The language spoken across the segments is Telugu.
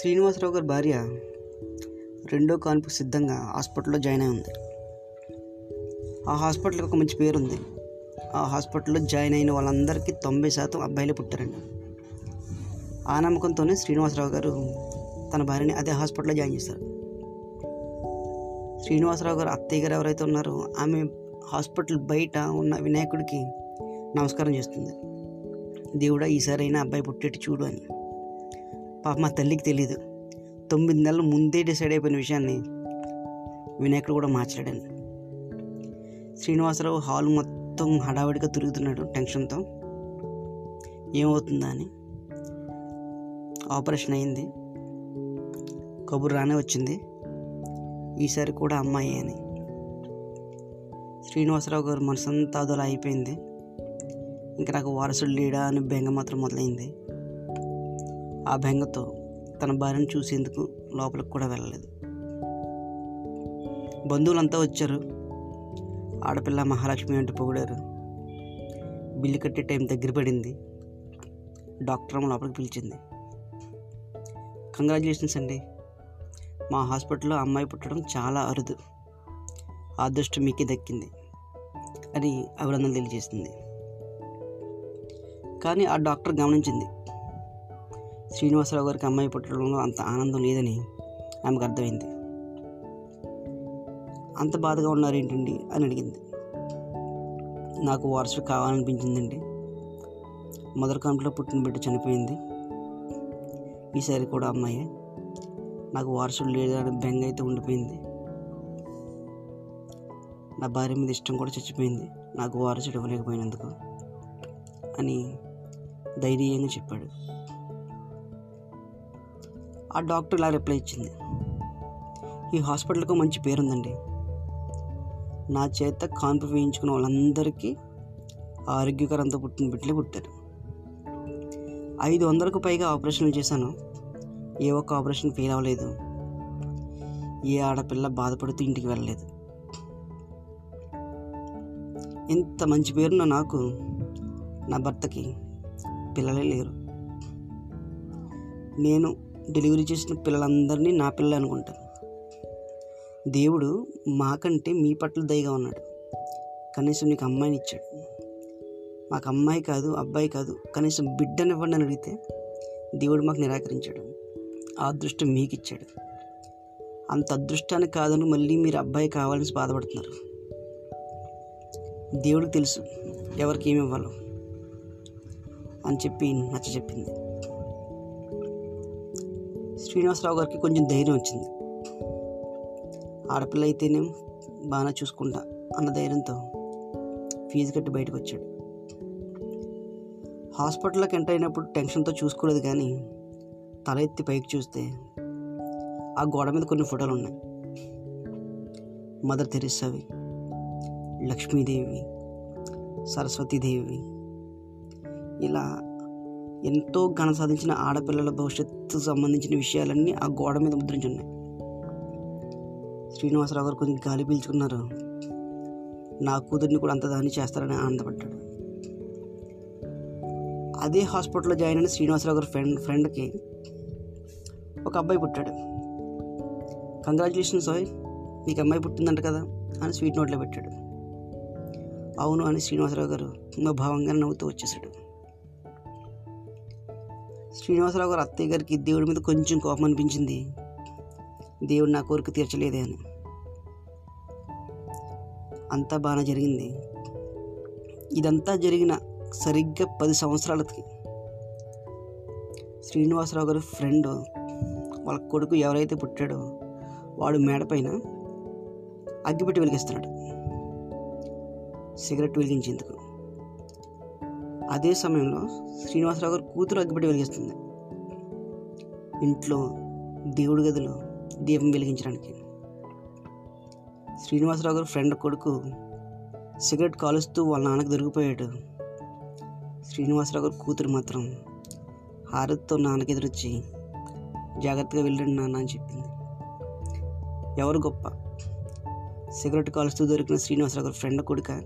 శ్రీనివాసరావు గారి భార్య రెండో కాన్పు సిద్ధంగా హాస్పిటల్లో జాయిన్ అయి ఉంది. ఆ హాస్పిటల్కి ఒక మంచి పేరు ఉంది. ఆ హాస్పిటల్లో జాయిన్ అయిన వాళ్ళందరికీ తొంభై శాతం అబ్బాయిలే పుట్టారండి. ఆ నమ్మకంతోనే శ్రీనివాసరావు గారు తన భార్యని అదే హాస్పిటల్లో జాయిన్ చేశారు. శ్రీనివాసరావు గారు అత్తయ్య గారు ఎవరైతే ఉన్నారో ఆమె హాస్పిటల్ బయట ఉన్న వినాయకుడికి నమస్కారం చేస్తుంది. దేవుడా ఈసారి అయినా అబ్బాయి పుట్టేట్టు చూడు అని. పాప మా తల్లికి తెలియదు తొమ్మిది నెలల ముందే డిసైడ్ అయిపోయిన విషయాన్ని వినాయకుడు కూడా మార్చలేడని శ్రీనివాసరావు హాల్ మొత్తం హడావిడిగా తిరుగుతున్నాడు టెన్షన్తో. ఏమవుతుందా అని. ఆపరేషన్ అయింది. కబురు రానే వచ్చింది. ఈసారి కూడా అమ్మాయి అని. శ్రీనివాసరావు గారు మనసంతా అదోలా అయిపోయింది. ఇంకా నాకు వారసుడు లేడా అని బెంగ మాత్రం మొదలైంది. ఆ బెంగతో తన భార్యను చూసేందుకు లోపలికి కూడా వెళ్ళలేదు. బంధువులంతా వచ్చారు. ఆడపిల్ల మహాలక్ష్మి అంటూ పొగిడారు. బిల్లు కట్టే టైం దగ్గర పడింది. డాక్టర్ లోపలికి పిలిచింది. కంగ్రాచులేషన్స్ అండి. మా హాస్పిటల్లో అమ్మాయి పుట్టడం చాలా అరుదు. అదృష్టం మీకే దక్కింది అని అభినందనలు తెలియజేసింది. కానీ ఆ డాక్టర్ గమనించింది. శ్రీనివాసరావు గారికి అమ్మాయి పుట్టడంలో అంత ఆనందం లేదని ఆమెకు అర్థమైంది. అంత బాధగా ఉన్నారు ఏంటండి అని అడిగింది. నాకు వారసు కావాలనిపించిందండి. మొదటి కాంట్లో పుట్టిన బిడ్డ చనిపోయింది. ఈసారి కూడా అమ్మాయి. నాకు వారసుడు లేదని బెంగ అయితే ఉండిపోయింది. నా భార్య మీద ఇష్టం కూడా చచ్చిపోయింది. నాకు వారసుడు ఇవ్వలేకపోయినందుకు అని ధైర్యంగా చెప్పాడు. ఆ డాక్టర్ ఇలా రిప్లై ఇచ్చింది. ఈ హాస్పిటల్కు మంచి పేరుందండి. నా చేత కాన్పు వేయించుకున్న వాళ్ళందరికీ ఆరోగ్యకరంతో పుట్టిన బిడ్డలే పుట్టారు ఐదు వందలకు పైగా ఆపరేషన్లు చేశాను. ఏ ఒక్క ఆపరేషన్ ఫెయిల్ అవ్వలేదు. ఏ ఆడపిల్ల బాధపడుతూ ఇంటికి వెళ్ళలేదు. ఇంత మంచి పేరున్న నాకు నా భర్తకి పిల్లలే లేరు. నేను డెలివరీ చేసిన పిల్లలందరినీ నా పిల్లలు అనుకుంటాను దేవుడు మాకంటే మీ పట్ల దయగా ఉన్నాడు. కనీసం నీకు అమ్మాయిని ఇచ్చాడు. మాకు అమ్మాయి కాదు అబ్బాయి కాదు కనీసం బిడ్డనివ్వండి అని అడిగితే దేవుడు మాకు నిరాకరించాడు. ఆ అదృష్టం మీకు ఇచ్చాడు అంత అదృష్టాన్ని కాదని మళ్ళీ మీరు అబ్బాయి కావాలని బాధపడుతున్నారు. దేవుడికి తెలుసు ఎవరికి ఏమి ఇవ్వాలో అని చెప్పి నచ్చ చెప్పింది. శ్రీనివాసరావు గారికి కొంచెం ధైర్యం వచ్చింది. ఆడపిల్ల అయితేనే బాగా చూసుకుంటా అన్న ధైర్యంతో ఫీజు కట్టి బయటకు వచ్చాడు. హాస్పిటల్లోకి ఎంటర్ అయినప్పుడు టెన్షన్తో చూసుకోలేదు కానీ తల ఎత్తి పైకి చూస్తే ఆ గోడ మీద కొన్ని ఫోటోలు ఉన్నాయి. మదర్ తెరిసావి లక్ష్మీదేవి సరస్వతీదేవి ఇలా ఎంతో ఘన సాధించిన ఆడపిల్లల భవిష్యత్తు సంబంధించిన విషయాలన్నీ ఆ గోడ మీద ముద్రించున్నాయి. శ్రీనివాసరావు గారు కొంచెం గాలి పీల్చుకున్నారు. నా కూతుర్ని కూడా అంత దాన్ని చేస్తారని ఆనందపడ్డాడు. అదే హాస్పిటల్లో జాయిన్ అయిన శ్రీనివాసరావు గారు ఫ్రెండ్ ఫ్రెండ్కి ఒక అబ్బాయి పుట్టాడు. కంగ్రాచులేషన్స్ సాయ్ మీకు అమ్మాయి పుట్టిందంట కదా అని స్వీట్ నోట్లో పెట్టాడు. అవును అని శ్రీనివాసరావు గారు భావంగా నవ్వుతూ వచ్చేసాడు శ్రీనివాసరావు గారు అత్తయ్య గారికి దేవుడి మీద కొంచెం కోపం అనిపించింది. దేవుడు నా కోరిక తీర్చలేదే అని. అంతా బాగానే జరిగింది. ఇదంతా జరిగిన సరిగ్గా పది సంవత్సరాలకి శ్రీనివాసరావు గారి ఫ్రెండ్ వాళ్ళ కొడుకు ఎవరైతే పుట్టాడో వాడు మేడపైన అగ్గిపెట్టి వెలిగిస్తున్నాడు. సిగరెట్ వెలిగించేందుకు. అదే సమయంలో శ్రీనివాసరావు గారు కూతురు అగ్గిపెట్టి వెలిగిస్తుంది. ఇంట్లో దేవుడి గదిలో దీపం వెలిగించడానికి. శ్రీనివాసరావు గారు ఫ్రెండ్ కొడుకు సిగరెట్ కాలుస్తూ వాళ్ళ నాన్నకు దొరికిపోయాడు. శ్రీనివాసరావు గారు కూతురు మాత్రం హారతితో నాన్నకి ఎదురొచ్చి జాగ్రత్తగా వెళ్ళండి నాన్న అని చెప్పింది. ఎవరు గొప్ప? సిగరెట్ కాలుస్తూ దొరికిన శ్రీనివాసరావు గారు ఫ్రెండ్ కొడుక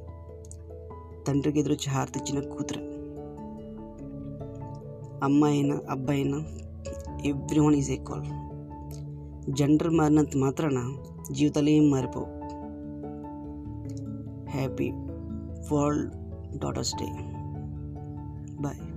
తండ్రికి ఎదురొచ్చి హారతి ఇచ్చిన కూతురు. అమ్మాయి అయినా అబ్బాయి అయినా everyone is equal gender మారినంత మాత్రాన జీవితాలు ఏం మారిపోవు happy world daughters day bye